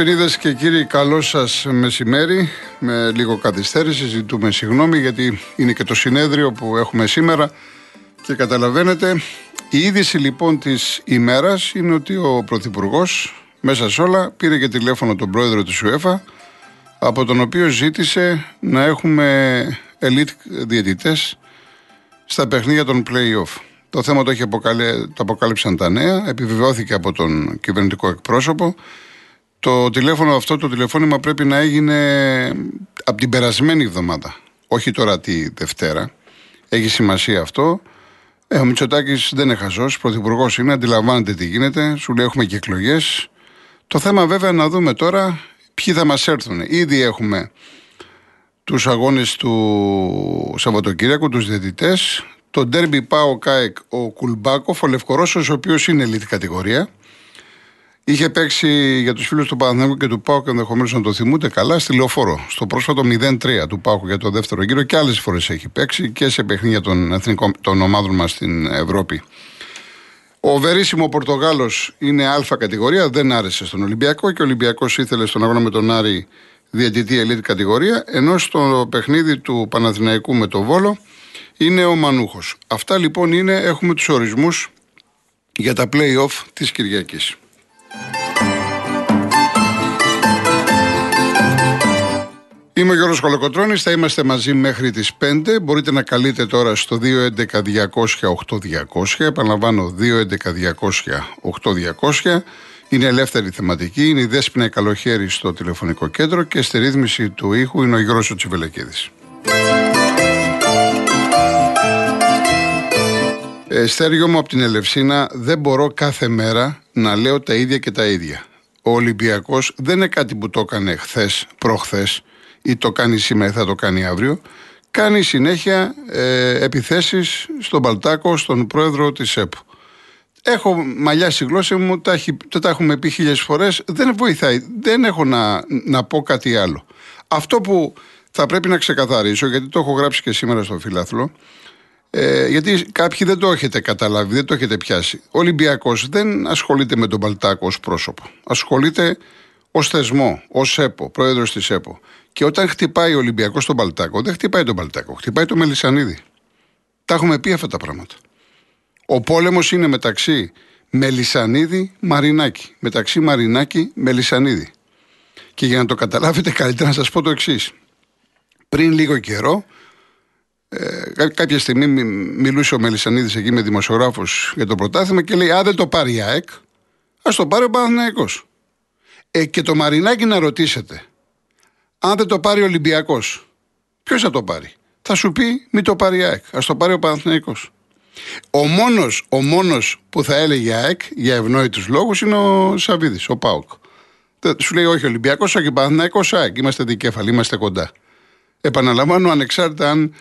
Κυρίε Δεσποινίδε και κύριοι, καλό σας μεσημέρι. Με λίγο καθυστέρηση, ζητούμε συγγνώμη γιατί είναι και το συνέδριο που έχουμε σήμερα. Και καταλαβαίνετε, η είδηση λοιπόν της ημέρας είναι ότι ο Πρωθυπουργός μέσα σε όλα πήρε και τηλέφωνο τον πρόεδρο της UEFA, από τον οποίο ζήτησε να έχουμε elite διαιτητές στα παιχνίδια των play-off. Το θέμα το, έχει αποκαλέ... το αποκάλυψαν τα νέα, επιβεβαιώθηκε από τον κυβερνητικό εκπρόσωπο. Το τηλέφωνο αυτό, το τηλεφώνημα πρέπει να έγινε από την περασμένη εβδομάδα. Όχι τώρα τη Δευτέρα. Έχει σημασία αυτό. Ε, ο Μητσοτάκης δεν είναι χαζό. Πρωθυπουργός είναι, αντιλαμβάνεται τι γίνεται. Σου λέει έχουμε και εκλογές. Το θέμα βέβαια να δούμε τώρα ποιοι θα μας έρθουν. Ήδη έχουμε τους αγώνες του Σαββατοκύριακου, τους διαιτητές. Το ντέρμπι Πάο Κάεκ, ο Κουλμπάκοφ, ο Λευκορώσος, ο οποίος είναι elite κατηγορία. Είχε παίξει για τους φίλους του Παναθηναϊκού και του Πάουκ, ενδεχομένως να το θυμούνται καλά, στη λεωφόρο. Στο πρόσφατο 0-3 του Πάουκ για το δεύτερο γύρο και άλλες φορές έχει παίξει και σε παιχνίδια των, εθνικών, των ομάδων μας στην Ευρώπη. Ο Βερίσιμο Πορτογάλος είναι Α κατηγορία, δεν άρεσε στον Ολυμπιακό και ο Ολυμπιακός ήθελε στον αγώνα με τον Άρη διαιτητή ελίτ κατηγορία, ενώ στο παιχνίδι του Παναθηναϊκού με τον Βόλο είναι ο Μανούχος. Αυτά λοιπόν είναι, έχουμε τους ορισμούς για τα play-off της Κυριακής. Είμαι ο Γιώργος Κολοκοτρώνης, θα είμαστε μαζί μέχρι τις 5. Μπορείτε να καλείτε τώρα στο 211-200-8200. Επαναλαμβάνω, 211-200-8200. Είναι ελεύθερη θεματική, είναι η Δέσποινα Καλοχέρη στο τηλεφωνικό κέντρο και στη ρύθμιση του ήχου είναι ο Γιώργος Τσιβελεκίδης. Ε, στέργιο μου από την Ελευσίνα, δεν μπορώ κάθε μέρα να λέω τα ίδια και τα ίδια. Ο Ολυμπιακός δεν είναι κάτι που το έκανε χθες, προχθές ή το κάνει σήμερα ή θα το κάνει αύριο. Κάνει συνέχεια ε, επιθέσεις στον Παλτάκο, στον πρόεδρο της ΕΠΟ. Έχω μαλλιά στη γλώσσα μου, τα, τα έχουμε πει χίλιες φορές. Δεν βοηθάει. Δεν έχω να, να πω κάτι άλλο. Αυτό που θα πρέπει να ξεκαθαρίσω, γιατί το έχω γράψει και σήμερα στο φιλάθλο, ε, γιατί κάποιοι δεν το έχετε καταλάβει, δεν το έχετε πιάσει. Ο Ολυμπιακός δεν ασχολείται με τον Παλτάκο ως πρόσωπο. Ασχολείται ως θεσμό, ως ΕΠΟ, πρόεδρος της ΕΠΟ. Και όταν χτυπάει ο Ολυμπιακός τον Παλτάκο, δεν χτυπάει τον Παλτάκο, χτυπάει τον Μελισανίδη. Τα έχουμε πει αυτά τα πράγματα. Ο πόλεμος είναι μεταξύ Μελισανίδη Μαρινάκη. Μεταξύ Μαρινάκη Μελισανίδη. Και για να το καταλάβετε, καλύτερα να σας πω το εξής. Πριν λίγο καιρό, ε, κάποια στιγμή μιλούσε ο Μελισανίδης εκεί με δημοσιογράφους για το πρωτάθλημα και λέει: Α, δεν το πάρει η ΑΕΚ, ας το πάρει ο Παναθυναϊκό. Ε, και το Μαρινάκι να ρωτήσετε, αν δεν το πάρει ο Ολυμπιακός, ποιος θα το πάρει; Θα σου πει: Μην το πάρει η ΑΕΚ, ας το πάρει ο Παναθυναϊκό. Ο μόνος ο μόνος που θα έλεγε ΑΕΚ για ευνόητους λόγους είναι ο Σαββίδης, ο Πάουκ. Σου λέει: Όχι, Ολυμπιακός, όχι Παναθυναϊκό, ΑΕΚ. Είμαστε δικέφαλοι, είμαστε κοντά. Επαναλαμβάνω, ανεξάρτητα αν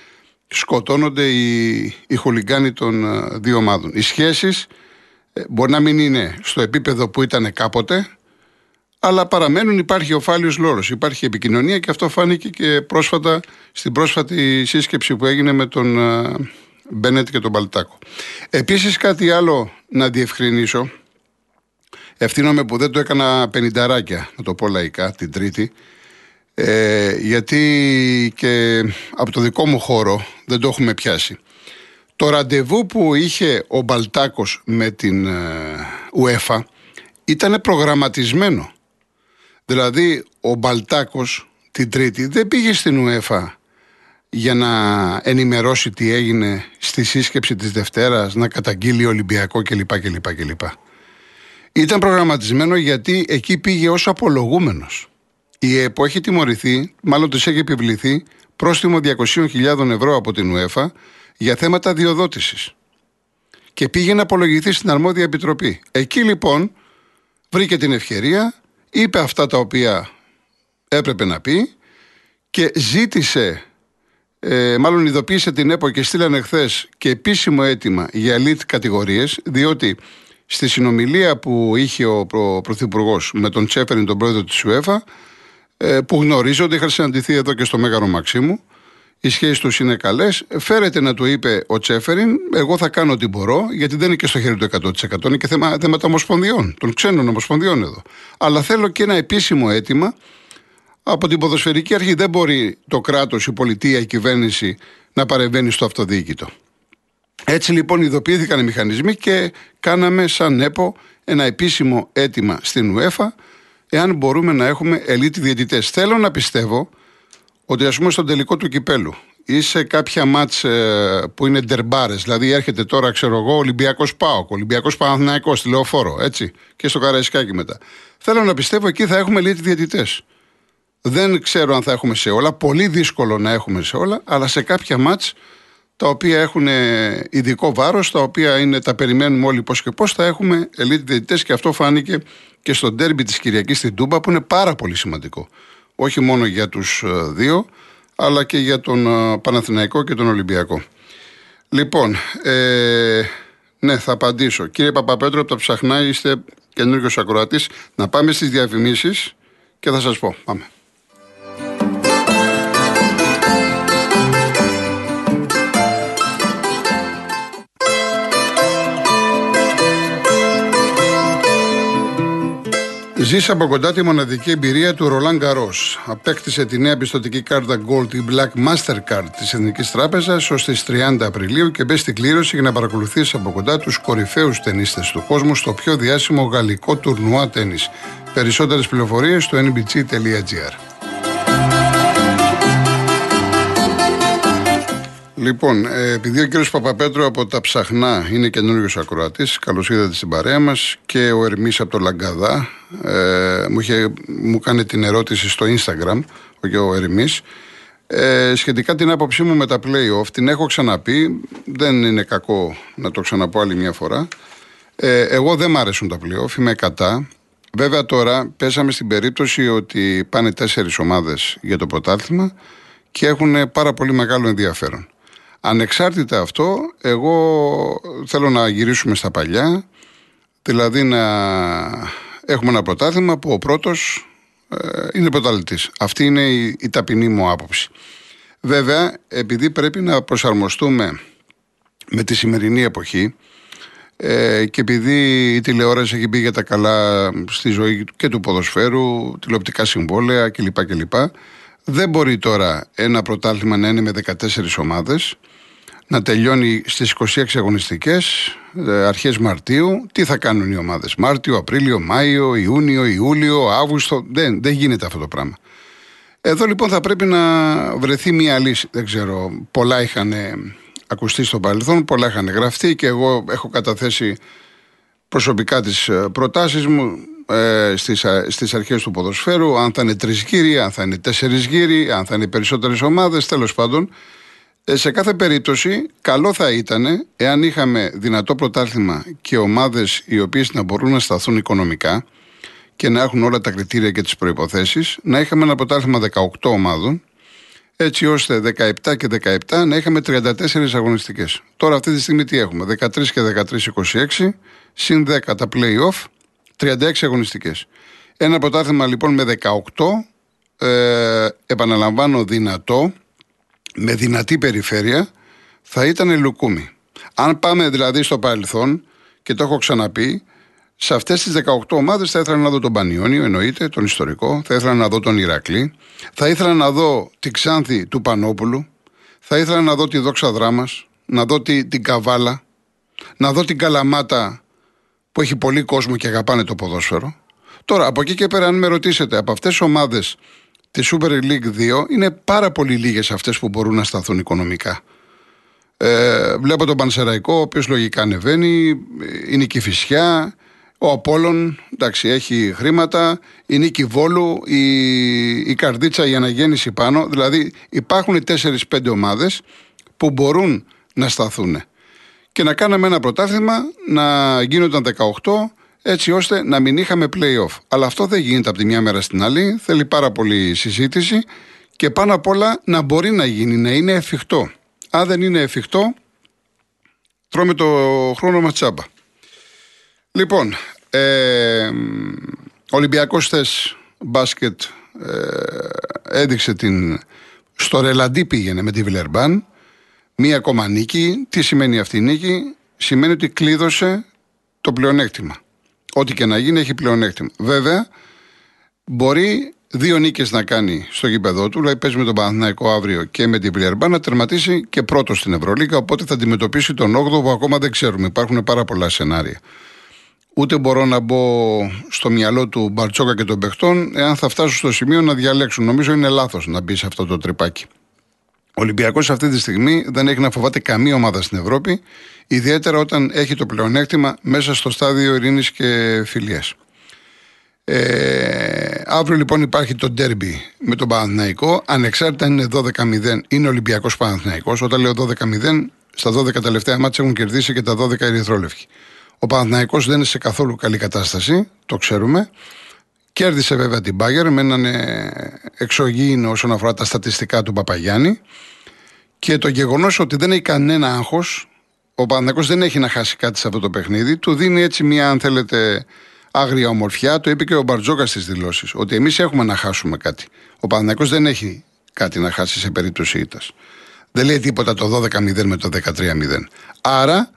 σκοτώνονται οι, οι χολιγκάνοι των ε, δύο ομάδων. Οι σχέσεις ε, μπορεί να μην είναι στο επίπεδο που ήταν κάποτε, αλλά παραμένουν, υπάρχει ο φάλιος λόρος, υπάρχει επικοινωνία και αυτό φάνηκε και πρόσφατα στην πρόσφατη σύσκεψη που έγινε με τον ε, Μπένετ και τον Παλτάκο. Επίσης κάτι άλλο να διευκρινίσω, ευθύνομαι που δεν το έκανα πενινταράκια, να το πω λαϊκά, την Τρίτη, ε, γιατί και από το δικό μου χώρο δεν το έχουμε πιάσει. Το ραντεβού που είχε ο Μπαλτάκος με την ε, UEFA ήταν προγραμματισμένο. Δηλαδή ο Μπαλτάκος την Τρίτη δεν πήγε στην UEFA για να ενημερώσει τι έγινε στη σύσκεψη της Δευτέρας, να καταγγείλει Ολυμπιακό κλπ. κλπ, κλπ. Ήταν προγραμματισμένο γιατί εκεί πήγε ως απολογούμενος. Η ΕΠΟ έχει τιμωρηθεί, μάλλον τη έχει επιβληθεί, πρόστιμο 200.000 ευρώ από την UEFA για θέματα διοδότησης. Και πήγε να απολογηθεί στην αρμόδια επιτροπή. Εκεί λοιπόν βρήκε την ευκαιρία, είπε αυτά τα οποία έπρεπε να πει και ζήτησε, ε, μάλλον ειδοποίησε την ΕΠΟ και στείλανε χθες και επίσημο αίτημα για elite κατηγορίες, διότι στη συνομιλία που είχε ο Πρωθυπουργός με τον Τσέφεριν, τον πρόεδρο της UEFA, ε, που γνωρίζονται, είχαν συναντηθεί εδώ και στο Μέγαρο Μαξίμου. οι σχέσεις τους είναι καλές. Φέρεται να του είπε ο Τσέφεριν, εγώ θα κάνω ό,τι μπορώ, γιατί δεν είναι και στο χέρι του 100%. Είναι και θέμα, θέματα ομοσπονδιών, των ξένων ομοσπονδιών εδώ. Αλλά θέλω και ένα επίσημο αίτημα από την ποδοσφαιρική αρχή. Δεν μπορεί το κράτος, η πολιτεία, η κυβέρνηση να παρεμβαίνει στο αυτοδιοίκητο. Έτσι λοιπόν ειδοποιήθηκαν οι μηχανισμοί και κάναμε σαν ΕΠΟ ένα επίσημο αίτημα στην UEFA εάν μπορούμε να έχουμε ελίτη διαιτητές. Θέλω να πιστεύω ότι ας πούμε στον τελικό του κυπέλου ή σε κάποια μάτς ε, που είναι ντερμπάρες, δηλαδή έρχεται τώρα ξέρω εγώ Ολυμπιακός Πάοκ, Ολυμπιακός Παναθηναϊκός στη Λεωφόρο, έτσι, και στο Καραϊσκάκι μετά. Θέλω να πιστεύω εκεί θα έχουμε ελίτη διαιτητές. Δεν ξέρω αν θα έχουμε σε όλα, πολύ δύσκολο να έχουμε σε όλα, αλλά σε κάποια μάτς τα οποία έχουν ειδικό βάρος, τα οποία είναι, τα περιμένουμε όλοι πώς και πώς, θα έχουμε ελίτ διαιτητές και αυτό φάνηκε και στο ντέρμπι της Κυριακής στην Τούμπα που είναι πάρα πολύ σημαντικό. Όχι μόνο για τους ε, δύο, αλλά και για τον ε, Παναθηναϊκό και τον Ολυμπιακό. Λοιπόν, ε, ναι, θα απαντήσω. Κύριε Παπαπέτρο, από τα ψαχνά είστε καινούργιος ακροατής. Να πάμε στις διαφημίσεις και θα σας πω. Πάμε. Ζήσε από κοντά τη μοναδική εμπειρία του Ρολάν Γκαρός. Απέκτησε τη νέα πιστοτική κάρτα Gold ή Black Mastercard της Εθνικής Τράπεζας ως τις 30 Απριλίου και μπες στην κλήρωση για να παρακολουθήσει από κοντά τους κορυφαίους ταινίστε του κόσμου στο πιο διάσημο γαλλικό τουρνουά τέννη. Περισσότερες πληροφορίες στο nbg.gr. Λοιπόν, ε, επειδή ο κύριος Παπαπέτρου από τα Ψαχνά είναι καινούριο ακροατής, καλώς ήρθατε στην παρέα μας και ο Ερμής από το Λαγκαδά ε, μου, είχε, μου κάνει την ερώτηση στο Instagram, ο, ο Ερμής. Ε, σχετικά την άποψή μου με τα playoff, την έχω ξαναπεί, δεν είναι κακό να το ξαναπώ άλλη μια φορά. Ε, εγώ δεν μ' αρέσουν τα playoff, είμαι κατά. Βέβαια τώρα πέσαμε στην περίπτωση ότι πάνε τέσσερις ομάδες για το πρωτάθλημα και έχουν πάρα πολύ μεγάλο ενδιαφέρον. Ανεξάρτητα αυτό, εγώ θέλω να γυρίσουμε στα παλιά, δηλαδή να έχουμε ένα πρωτάθλημα που ο πρώτος ε, είναι πρωταθλητής. Αυτή είναι η, η ταπεινή μου άποψη. Βέβαια, επειδή πρέπει να προσαρμοστούμε με τη σημερινή εποχή ε, και επειδή η τηλεόραση έχει μπει για τα καλά στη ζωή και του ποδοσφαίρου, τηλεοπτικά συμβόλαια κλπ. κλπ δεν μπορεί τώρα ένα πρωτάθλημα να είναι με 14 ομάδες να τελειώνει στις 26 αγωνιστικές ε, αρχές Μαρτίου. Τι θα κάνουν οι ομάδες Μάρτιο, Απρίλιο, Μάιο, Ιούνιο, Ιούλιο, Αύγουστο. Δεν, δεν γίνεται αυτό το πράγμα. Εδώ λοιπόν θα πρέπει να βρεθεί μια λύση. Δεν ξέρω, πολλά είχαν ακουστεί στο παρελθόν, πολλά είχαν γραφτεί και εγώ έχω καταθέσει προσωπικά τις ε, προτάσεις μου ε, στις, στις αρχές του ποδοσφαίρου, αν θα είναι τρεις γύροι, αν θα είναι τέσσερις γύροι, αν θα είναι περισσότερες ομάδες, τέλος πάντων. Ε, σε κάθε περίπτωση, καλό θα ήταν εάν είχαμε δυνατό πρωτάθλημα και ομάδες οι οποίες να μπορούν να σταθούν οικονομικά και να έχουν όλα τα κριτήρια και τις προϋποθέσεις, να είχαμε ένα πρωτάθλημα 18 ομάδων, έτσι ώστε 17 και 17 να είχαμε 34 αγωνιστικές. Τώρα αυτή τη στιγμή τι έχουμε, 13 και 13-26, συν 10 τα play-off, 36 αγωνιστικές. Ένα πρωτάθλημα λοιπόν με 18, ε, επαναλαμβάνω δυνατό, με δυνατή περιφέρεια, θα ήταν λουκούμι. Αν πάμε δηλαδή στο παρελθόν, και το έχω ξαναπεί, σε αυτές τις 18 ομάδες θα ήθελα να δω τον Πανιόνιο, εννοείται, τον ιστορικό, θα ήθελα να δω τον Ηρακλή, θα ήθελα να δω τη Ξάνθη του Πανόπουλου, θα ήθελα να δω τη Δόξα Δράμας, να δω τη, την Καβάλα, να δω την Καλαμάτα που έχει πολύ κόσμο και αγαπάνε το ποδόσφαιρο. Τώρα, από εκεί και πέρα, αν με ρωτήσετε, από αυτές τις ομάδες της Super League 2, είναι πάρα πολύ λίγες αυτές που μπορούν να σταθούν οικονομικά. Ε, βλέπω τον Πανσεραϊκό, ο οποίος λογικά ανεβαίνει, είναι η Φυσιά, ο Απόλλων, εντάξει, έχει χρήματα, η Νίκη Βόλου, η, η Καρδίτσα, η Αναγέννηση πάνω. Δηλαδή υπάρχουν 4-5 ομάδες που μπορούν να σταθούν και να κάναμε ένα πρωτάθλημα να γίνονταν 18 έτσι ώστε να μην είχαμε play-off. Αλλά αυτό δεν γίνεται από τη μια μέρα στην άλλη. Θέλει πάρα πολύ συζήτηση και πάνω απ' όλα να μπορεί να γίνει, να είναι εφικτό. Αν δεν είναι εφικτό, τρώμε το χρόνο μας τσάμπα. Λοιπόν, ε, ο Ολυμπιακός θες μπάσκετ ε, έδειξε την Στο Ρελαντί πήγαινε με τη Βιλερμπάν. Μία ακόμα νίκη. Τι σημαίνει αυτή η νίκη, Σημαίνει ότι κλείδωσε το πλεονέκτημα. Ό,τι και να γίνει έχει πλεονέκτημα. Βέβαια, μπορεί δύο νίκες να κάνει στο γήπεδό του, δηλαδή παίζει με τον Παναθηναϊκό αύριο και με την Βιλερμπάν να τερματίσει και πρώτο στην Ευρωλίγα. Οπότε θα αντιμετωπίσει τον 8ο που ακόμα δεν ξέρουμε. Υπάρχουν πάρα πολλά σενάρια. Ούτε μπορώ να μπω στο μυαλό του Μπαρτσόκα και των παιχτών, εάν θα φτάσουν στο σημείο να διαλέξουν. Νομίζω είναι λάθος να μπεις σε αυτό το τρυπάκι. Ο Ολυμπιακός αυτή τη στιγμή δεν έχει να φοβάται καμία ομάδα στην Ευρώπη, ιδιαίτερα όταν έχει το πλεονέκτημα μέσα στο στάδιο ειρήνης και φιλίας. Ε, αύριο λοιπόν υπάρχει το ντέρμπι με τον Παναθηναϊκό. Ανεξάρτητα αν είναι 12-0, είναι Ολυμπιακός Παναθηναϊκός. Όταν λέω 12-0, στα 12 τελευταία μάτια έχουν κερδίσει και τα 12 ερυθρόλευκοι. Ο Παναθηναϊκός δεν είναι σε καθόλου καλή κατάσταση, το ξέρουμε. Κέρδισε βέβαια την Μπάγκερ με έναν ε, εξωγήινο όσον αφορά τα στατιστικά του Παπαγιάννη. Και το γεγονός ότι δεν έχει κανένα άγχος, ο Παναθηναϊκός δεν έχει να χάσει κάτι σε αυτό το παιχνίδι, του δίνει έτσι μια, αν θέλετε, άγρια ομορφιά. Το είπε και ο Μπαρτζόκα στις δηλώσεις, ότι εμείς έχουμε να χάσουμε κάτι. Ο Παναθηναϊκός δεν έχει κάτι να χάσει σε περίπτωση ήττας. Δεν λέει τίποτα το 12-0 με το 13-0. Άρα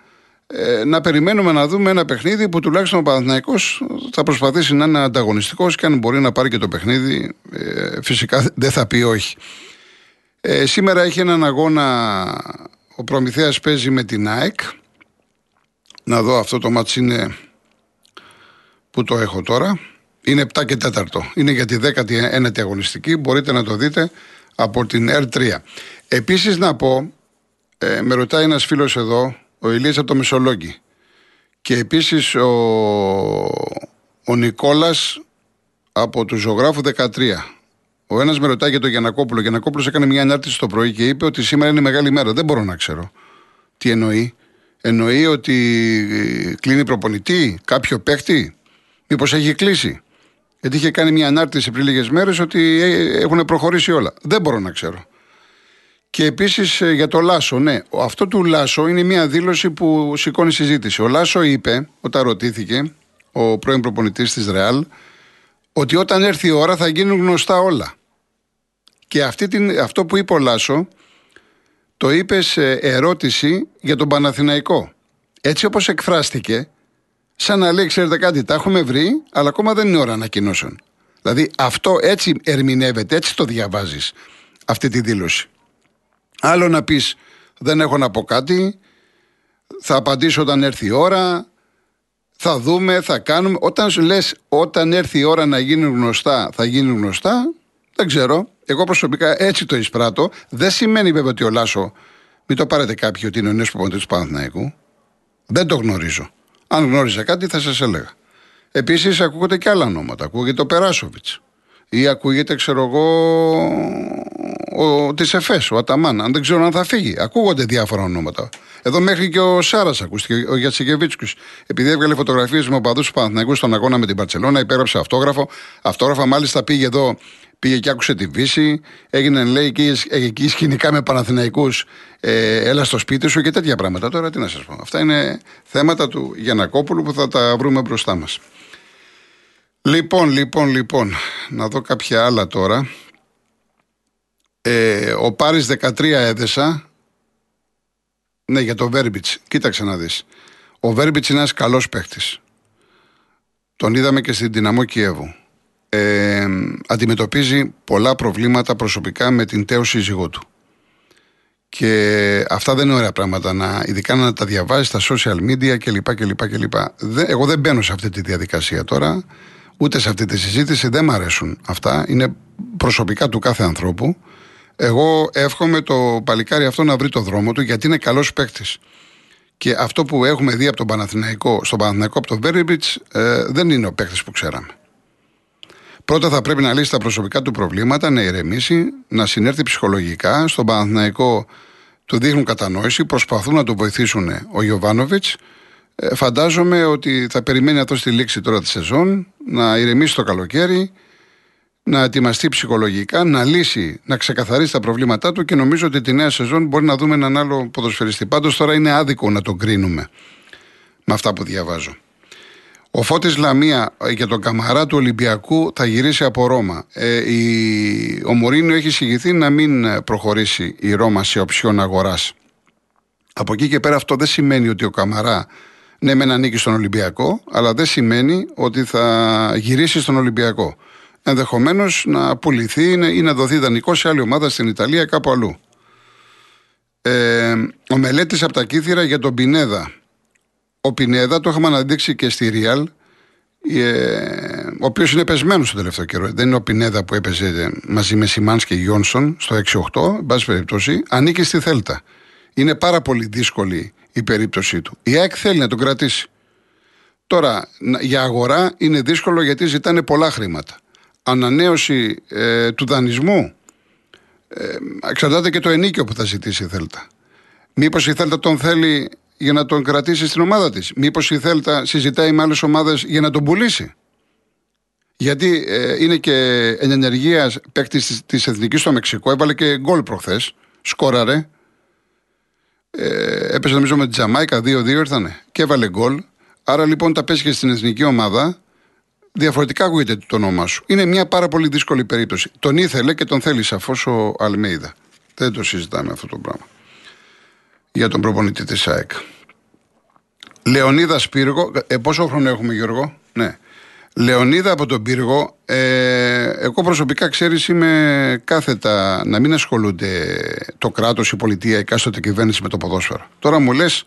ε, να περιμένουμε να δούμε ένα παιχνίδι που τουλάχιστον ο Παναθηναϊκός θα προσπαθήσει να είναι ανταγωνιστικός και αν μπορεί να πάρει και το παιχνίδι, ε, φυσικά δεν θα πει όχι. Ε, σήμερα έχει έναν αγώνα, ο Προμηθέας παίζει με την ΑΕΚ. Να δω αυτό το μάτς είναι που το έχω τώρα. Είναι 7 και 4. Είναι για τη 19η αγωνιστική. Μπορείτε να το δείτε από την R3. Επίσης να πω, ε, με ρωτάει ένας φίλος εδώ, ο Ηλίας από το Μεσολόγγι. Και επίσης ο, ο Νικόλας από του ζωγράφου 13. Ο ένας με ρωτάει για τον Γιανακόπουλο. Ο Γιανακόπουλος έκανε μια ανάρτηση το πρωί και είπε ότι σήμερα είναι μεγάλη μέρα. Δεν μπορώ να ξέρω. Τι εννοεί. Εννοεί ότι κλείνει προπονητή, κάποιο παίχτη; Μήπως έχει κλείσει; Γιατί είχε κάνει μια ανάρτηση πριν λίγες μέρες ότι έχουν προχωρήσει όλα. Δεν μπορώ να ξέρω. Και επίσης ε, για το Λάσο, ναι. Αυτό του Λάσο είναι μια δήλωση που σηκώνει συζήτηση. Ο Λάσο είπε, όταν ρωτήθηκε, ο πρώην προπονητής της Ρεάλ, ότι όταν έρθει η ώρα θα γίνουν γνωστά όλα. Και αυτή την, αυτό που είπε ο Λάσο, το είπε σε ερώτηση για τον Παναθηναϊκό. Έτσι όπως εκφράστηκε, σαν να λέει, ξέρετε κάτι, τα έχουμε βρει, αλλά ακόμα δεν είναι ώρα ανακοινώσεων. Δηλαδή αυτό έτσι ερμηνεύεται, έτσι το διαβάζεις αυτή τη δήλωση. Άλλο να πεις δεν έχω να πω κάτι, θα απαντήσω όταν έρθει η ώρα, θα δούμε, θα κάνουμε. Όταν σου λες όταν έρθει η ώρα να γίνουν γνωστά, θα γίνουν γνωστά, δεν ξέρω. Εγώ προσωπικά έτσι το εισπράττω. Δεν σημαίνει βέβαια ότι ο Λάσο, μην το πάρετε κάποιοι ότι είναι ο νέος προπονητής του Παναθηναϊκού. Δεν το γνωρίζω. Αν γνώριζα κάτι θα σας έλεγα. Επίσης ακούγονται και άλλα ονόματα. Ακούγεται ο Περάσοβιτς. Ή ακούγεται, ξέρω εγώ, ο, της ΕΦΕΣ, ο Αταμάν. Αν δεν ξέρω αν θα φύγει. Ακούγονται διάφορα ονόματα. Εδώ μέχρι και ο Σάρας ακούστηκε, ο Γιατσικεβίτσκου. Επειδή έβγαλε φωτογραφίες με οπαδούς του Παναθηναϊκού στον αγώνα με την Παρσελώνα, υπέγραψε αυτόγραφο. Αυτόγραφα μάλιστα πήγε εδώ πήγε και άκουσε τη Βύση, έγινε λέει εκεί, εκεί σκηνικά με Παναθηναϊκούς, ε, έλα στο σπίτι σου και τέτοια πράγματα. Τώρα τι να σας πω. Αυτά είναι θέματα του Γιανακόπουλου που θα τα βρούμε μπροστά μας. Λοιπόν, λοιπόν, λοιπόν, να δω κάποια άλλα τώρα. Ε, ο Πάρης 13 έδεσα. Ναι, για το Βέρμπιτς. Κοίταξε να δεις. Ο Βέρμπιτς είναι ένας καλός παίχτης. Τον είδαμε και στην Δυναμό Κιέβου ε, αντιμετωπίζει πολλά προβλήματα προσωπικά με την τέο σύζυγό του. Και αυτά δεν είναι ωραία πράγματα, να, ειδικά να τα διαβάζεις στα social media κλπ. κλπ, κλπ. Δεν, εγώ δεν μπαίνω σε αυτή τη διαδικασία τώρα, ούτε σε αυτή τη συζήτηση, δεν μου αρέσουν αυτά. Είναι προσωπικά του κάθε ανθρώπου. Εγώ εύχομαι το παλικάρι αυτό να βρει το δρόμο του, γιατί είναι καλός παίκτης. Και αυτό που έχουμε δει από τον Παναθηναϊκό, στον Παναθηναϊκό από τον Βέριμπιτ, ε, δεν είναι ο παίκτης που ξέραμε. Πρώτα θα πρέπει να λύσει τα προσωπικά του προβλήματα, να ηρεμήσει, να συνέρθει ψυχολογικά. Στον Παναθηναϊκό του δείχνουν κατανόηση, προσπαθούν να το βοηθήσουν ο Ιωβάνοβιτ. Ε, φαντάζομαι ότι θα περιμένει αυτό στη λήξη τώρα της σεζόν, να ηρεμήσει το καλοκαίρι, να ετοιμαστεί ψυχολογικά, να λύσει, να ξεκαθαρίσει τα προβλήματά του και νομίζω ότι τη νέα σεζόν μπορεί να δούμε έναν άλλο ποδοσφαιριστή. Πάντως τώρα είναι άδικο να τον κρίνουμε με αυτά που διαβάζω. Ο Φώτης Λαμία για τον καμαρά του Ολυμπιακού θα γυρίσει από Ρώμα. Ε, η, ο Μωρίνιο έχει συγγηθεί να μην προχωρήσει η Ρώμα σε οψιόν αγοράς. Από εκεί και πέρα αυτό δεν σημαίνει ότι ο Καμαρά ναι με ανήκει στον Ολυμπιακό, αλλά δεν σημαίνει ότι θα γυρίσει στον Ολυμπιακό. Ενδεχομένως να πουληθεί ή να δοθεί δανεικό σε άλλη ομάδα στην Ιταλία κάπου αλλού. Ε, ο μελέτης από τα Κύθυρα για τον Πινέδα. Ο Πινέδα το είχαμε αναδείξει και στη Ριάλ, ε, ο οποίος είναι πεσμένος στο τελευταίο καιρό. Δεν είναι ο Πινέδα που έπαιζε μαζί με Σιμάν και Γιόνσον στο 6-8, εν πάση περιπτώσει, ανήκει στη Θέλτα. Είναι πάρα πολύ δύσκολη η περίπτωσή του. Η ΑΕΚ θέλει να τον κρατήσει. Τώρα, για αγορά είναι δύσκολο γιατί ζητάνε πολλά χρήματα. Ανανέωση ε, του δανεισμού ε, εξαρτάται και το ενίκιο που θα ζητήσει η Θέλτα. Μήπως η Θέλτα τον θέλει για να τον κρατήσει στην ομάδα της; Μήπως η Θέλτα συζητάει με άλλες ομάδες για να τον πουλήσει; Γιατί ε, είναι και εν ενεργείας παίκτης της Εθνικής στο Μεξικό. Έβαλε και γκολ προχθές. Σκόραρε. Ε, έπεσε νομίζω με τη Τζαμάικα, 2-2 ήρθανε και έβαλε γκολ. Άρα λοιπόν τα πέσει και στην εθνική ομάδα. Διαφορετικά ακούγεται το όνομά σου. Είναι μια πάρα πολύ δύσκολη περίπτωση. Τον ήθελε και τον θέλει σαφώς ο Αλμέιδα. Δεν το συζητάμε αυτό το πράγμα. Για τον προπονητή της ΑΕΚ. Λεωνίδα Σπύργο. Ε, πόσο χρόνο έχουμε, Γιώργο; Ναι. Λεωνίδα από τον Πύργο, ε, εγώ προσωπικά ξέρεις είμαι κάθετα να μην ασχολούνται το κράτος, η πολιτεία, η κάστοτε κυβέρνηση με το ποδόσφαιρο. Τώρα μου λες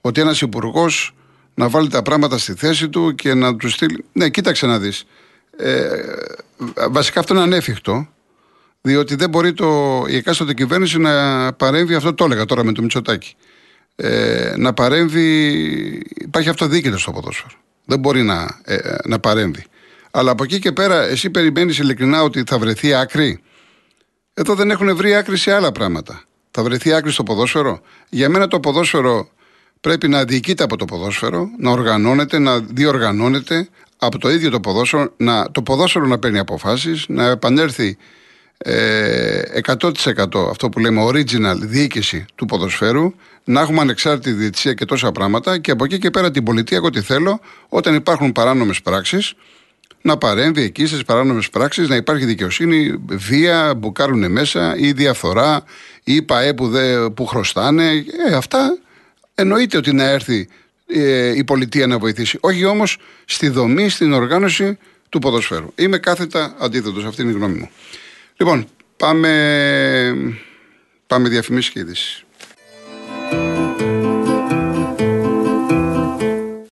ότι ένας υπουργός να βάλει τα πράγματα στη θέση του και να τους στείλει... Ναι, κοίταξε να δεις. Ε, βασικά αυτό είναι ανέφικτο, διότι δεν μπορεί το, η εκάστοτε κυβέρνηση να παρέμβει, αυτό το έλεγα τώρα με το Μητσοτάκι, ε, να παρέμβει, υπάρχει αυτοδίκητος στο ποδόσφαιρο. Δεν μπορεί να, ε, ε, να παρέμβει. Αλλά από εκεί και πέρα, εσύ περιμένεις ειλικρινά ότι θα βρεθεί άκρη; Εδώ δεν έχουν βρει άκρη σε άλλα πράγματα. Θα βρεθεί άκρη στο ποδόσφαιρο; Για μένα το ποδόσφαιρο πρέπει να διοικείται από το ποδόσφαιρο, να οργανώνεται, να διοργανώνεται από το ίδιο το ποδόσφαιρο, να, το ποδόσφαιρο να παίρνει αποφάσεις, να επανέλθει ε, 100% αυτό που λέμε original διοίκηση του ποδοσφαίρου, να έχουμε ανεξάρτητη διετησία και τόσα πράγματα και από εκεί και πέρα την πολιτεία, εγώ τι θέλω, όταν υπάρχουν παράνομες πράξεις, να παρέμβει εκεί στις παράνομες πράξεις, να υπάρχει δικαιοσύνη, βία, μπουκάρουν μέσα ή διαφθορά ή ΠαΕ που, δε, που χρωστάνε. Ε, αυτά εννοείται ότι να έρθει ε, η πολιτεία να βοηθήσει. Όχι όμως στη δομή, στην οργάνωση του ποδοσφαίρου. Είμαι κάθετα αντίθετος, αυτή είναι η γνώμη μου. Λοιπόν, πάμε, πάμε διαφημίσεις και ειδήσεις.